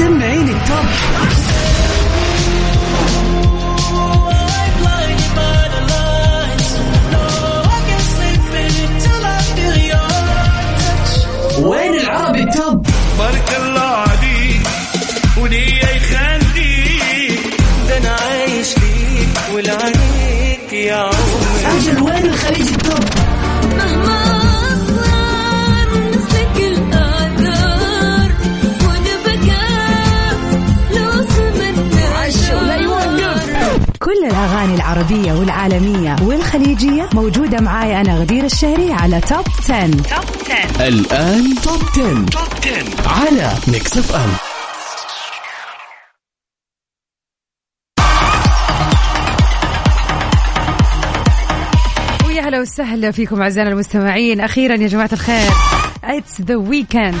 سمعين التوب والخليجية موجودة معاي أنا غدير الشهري على Top 10. Top 10 الآن Top 10. Top 10 على Mix FM ويا هلا وسهلا فيكم أعزائنا المستمعين. أخيرا يا جماعة الخير It's the weekend.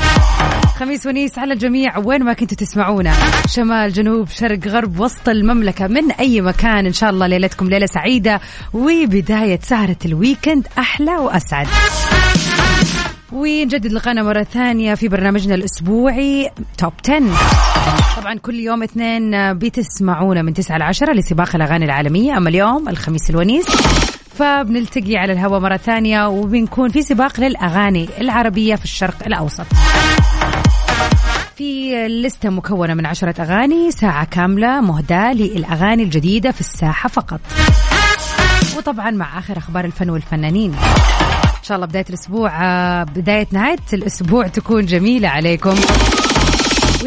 خميس ونيس على الجميع وين ما كنتوا تسمعونا. شمال جنوب شرق غرب وسط المملكة من أي مكان. إن شاء الله ليلتكم ليلة سعيدة وبداية سهرة ال weekend أحلى وأسعد. ونجدد لقانا مرة ثانية في برنامجنا الأسبوعي Top 10 طبعا كل يوم اثنين بتسمعونا من 9 ل 10 لسباق الأغاني العالمية. أما اليوم الخميس الونيس فبنلتقي على الهواء مرة ثانية وبنكون في سباق للأغاني العربية في الشرق الأوسط. في لستة مكونة من عشرة أغاني ساعة كاملة مهداة للأغاني الجديدة في الساحة فقط. وطبعا مع آخر أخبار الفن والفنانين. إن شاء الله بداية الأسبوع آه، بداية نهاية الأسبوع تكون جميلة عليكم.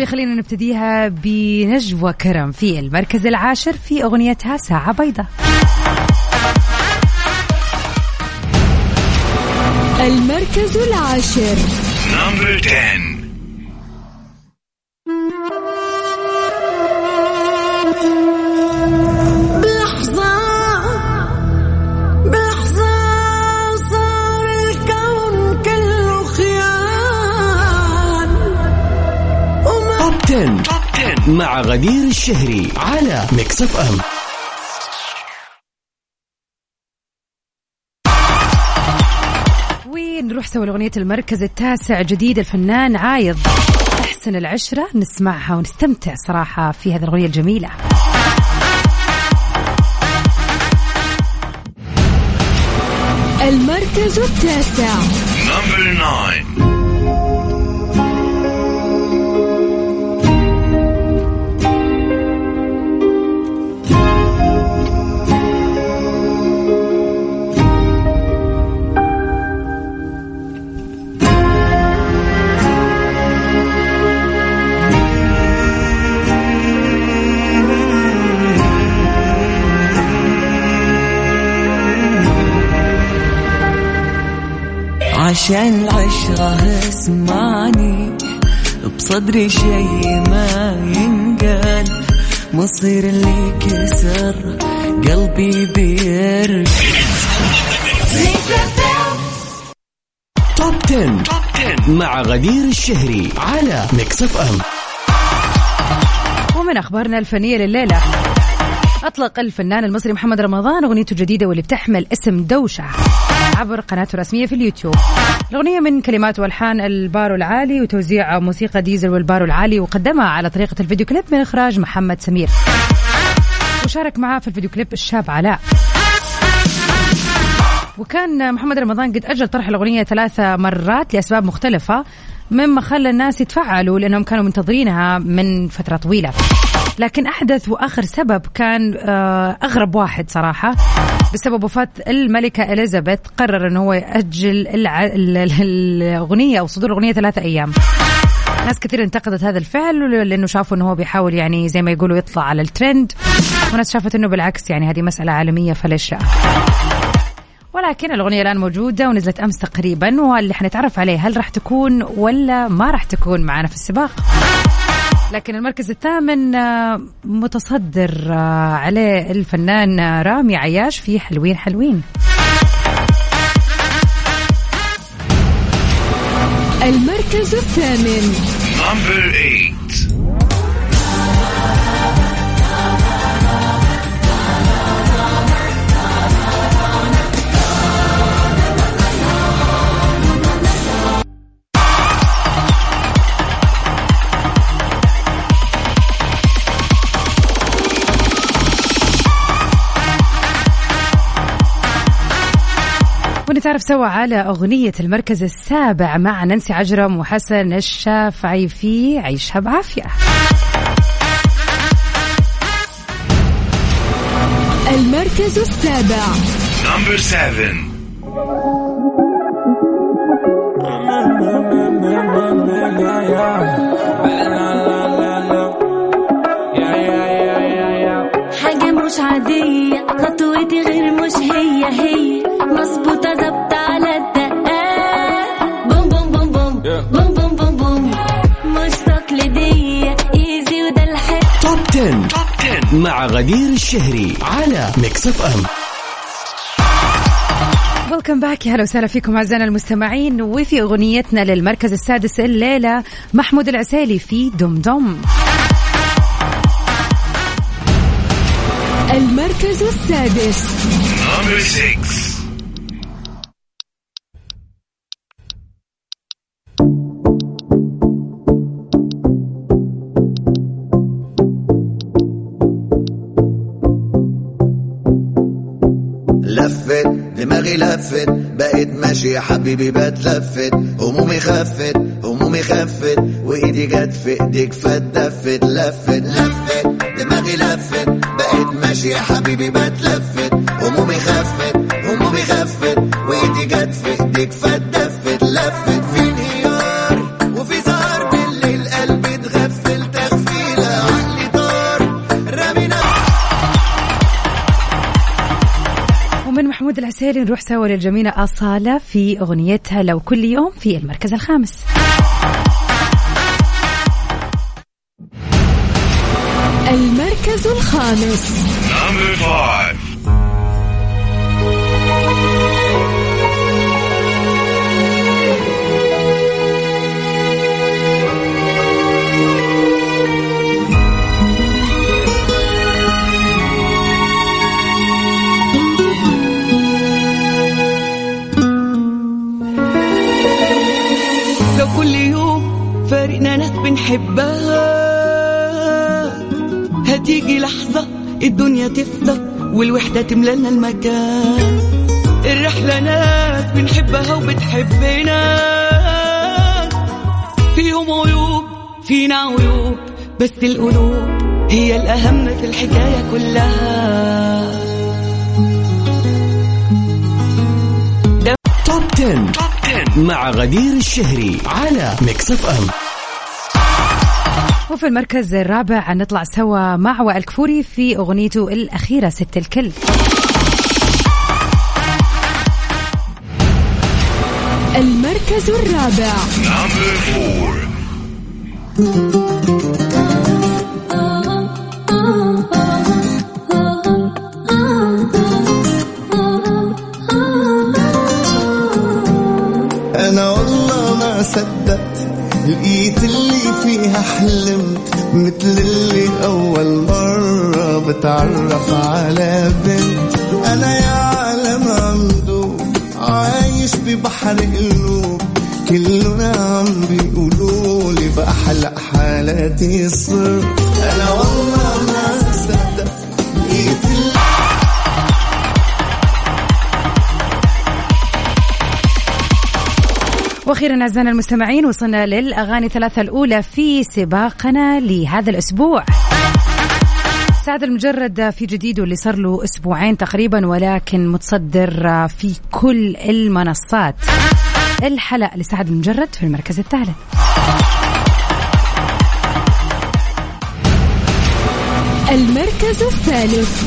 وخلينا نبتديها بنجوى كرم في المركز العاشر في أغنيتها ساعة بيضاء. المركز العاشر. نمبر 10 مع غدير الشهري على Mix FM ونروح سوا لأغنية المركز التاسع جديد الفنان عايض؟ أحسن العشرة نسمعها ونستمتع صراحة في هذه الأغنية الجميلة. المركز التاسع. Number 9 عشان العشرة اسمعني. بصدري شي ما ينقال. مصير اللي كسر قلبي بيرجع. Top 10. Top 10 مع غدير الشهري على Mix FM. ومن أخبارنا الفنية لليلة أطلق الفنان المصري محمد رمضان أغنيته الجديدة واللي بتحمل اسم دوشة. عبر قناته الرسمية في اليوتيوب. الأغنية من كلمات والحان البارو العالي وتوزيع موسيقى ديزل والبارو العالي وقدمها على طريقة الفيديو كليب من إخراج محمد سمير. وشارك معاه في الفيديو كليب الشاب علاء. وكان محمد رمضان قد أجل طرح الأغنية ثلاثة مرات لأسباب مختلفة مما خلى الناس يتفاعلوا لأنهم كانوا منتظرينها من فترة طويلة. لكن أحدث وآخر سبب كان آه، أغرب واحد صراحة. بسبب وفاة الملكة إليزابيث قرر أنه هو يأجل الع... ال- ال- الأغنية أو صدور الأغنية ثلاثة أيام. ناس كثير انتقدت هذا الفعل لأنه شافوا إنه هو بيحاول يعني زي ما يقولوا يطلع على الترند. وناس شافت إنه بالعكس يعني هذه مسألة عالمية فليش ولكن الأغنية الآن موجودة ونزلت أمس تقريبا واللي حنتعرف عليه هل راح تكون ولا ما راح تكون معنا في السباق؟ لكن المركز الثامن آه، متصدر آه، عليه الفنان آه، رامي عياش في حلوين حلوين. المركز الثامن. نتعرف سوا على أغنية المركز السابع مع نانسي عجرم وحسن الشافعي في عيشها بعافية. المركز السابع. نمبر 7 مع غدير الشهري على Mix FM welcome back يا هلا وسهلا فيكم أعزائنا المستمعين. وفي أغنيتنا للمركز السادس الليلة محمود العسيلي في دم دم المركز السادس. دماغي لفت. بقيت ماشي يا حبيبي بتلفت. همومي خفت همومي خفت. وإيدي جت في إيديك فاتدفت لفت لفت دماغي لفت. بقيت ماشي يا حبيبي بتلفت. همومي خفت همومي خفت. وإيدي جت في إيديك فاتدفت العسيلي نروح سوا للجميلة أصالة في أغنيتها لو كل يوم في المركز الخامس. المركز الخامس. بنحبها هتيجي لحظة الدنيا تفضى والوحدة تملالنا المكان. الرحلة ناس بنحبها وبتحبنا. فيهم عيوب فينا عيوب بس القلوب هي الأهم في الحكاية كلها. توب 10. مع غدير الشهري على Mix FM وفي المركز الرابع نطلع سوا مع وائل كفوري في أغنيته الأخيرة ست الكل المركز الرابع. أنا والله ما صدقت لقيت اللي فيها حلمت مثل اللي أول مرة بتعرف على بنت. أنا يا عالم عمدو عايش ببحر قلوب كلنا عم بيقولوا لي بأحلى حالاتي صرت أنا والله ما صدقت وأخيرا أعزائنا المستمعين وصلنا للأغاني الثلاثة الأولى في سباقنا لهذا الأسبوع. سعد المجرد في جديد واللي صار له أسبوعين تقريبا ولكن متصدر في كل المنصات. الحلقة لسعد المجرد في المركز الثالث. المركز الثالث.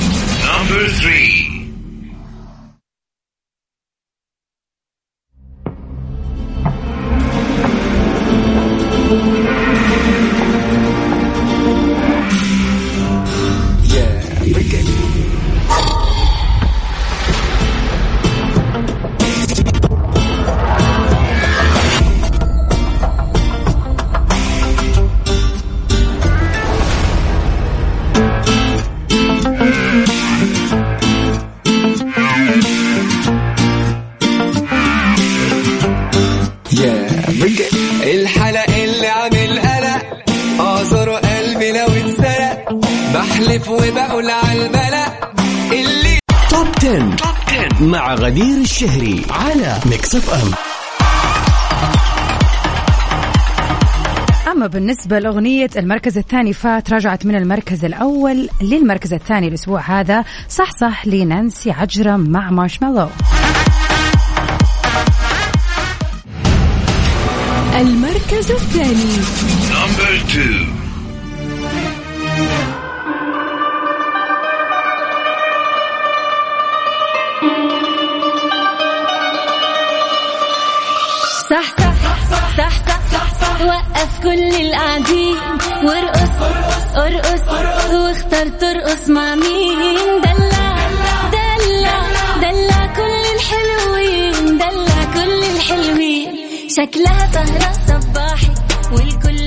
10. Top 10 مع غدير الشهري على Mix FM أما بالنسبة لأغنية المركز الثاني فات رجعت من المركز الأول للمركز الثاني الأسبوع هذا. صح صح لنانسي عجرم مع Marshmello. المركز الثاني. كل القاعدين. وارقص ارقص. واختار ترقص مع مين؟ دلع دلع دلع كل الحلوين دلع كل الحلوين. شكلها سهرة صباحي والكل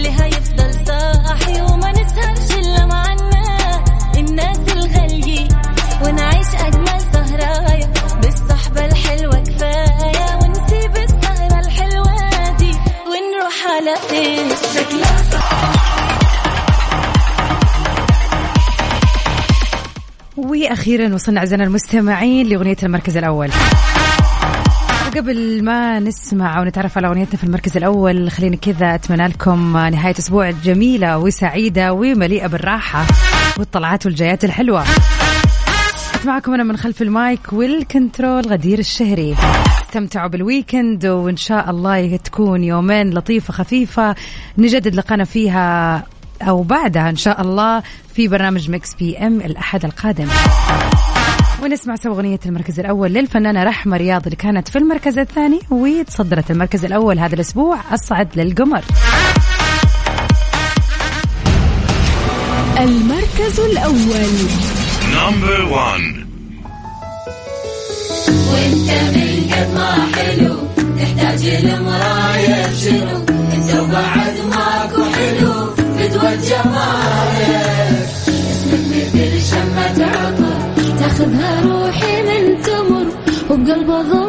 وأخيرا وصلنا أعزائنا المستمعين لأغنية المركز الأول. وقبل ما نسمع ونتعرف على أغنيتنا في المركز الأول خليني كذا أتمنى لكم نهاية أسبوع جميلة وسعيدة ومليئة بالراحة والطلعات والجايات الحلوة. كنت معكم أنا من خلف ال mic وال control غدير الشهري. استمتعوا بال weekend وإن شاء الله تكون يومين لطيفة خفيفة. نجدد لقانا فيها أو بعدها إن شاء الله في برنامج Mix PM الأحد القادم. ونسمع سوا أغنية المركز الأول للفنانة رحمة رياض اللي كانت في المركز الثاني وتصدرت المركز الأول هذا الأسبوع أصعد للقمر. المركز الأول. Number one. وانت من قد ما حلو تحتاج لمراية بشنو انت وبعد ماكو حلو. مثل شمة عطر تاخذها روحي من تمر. وبقلب ضمك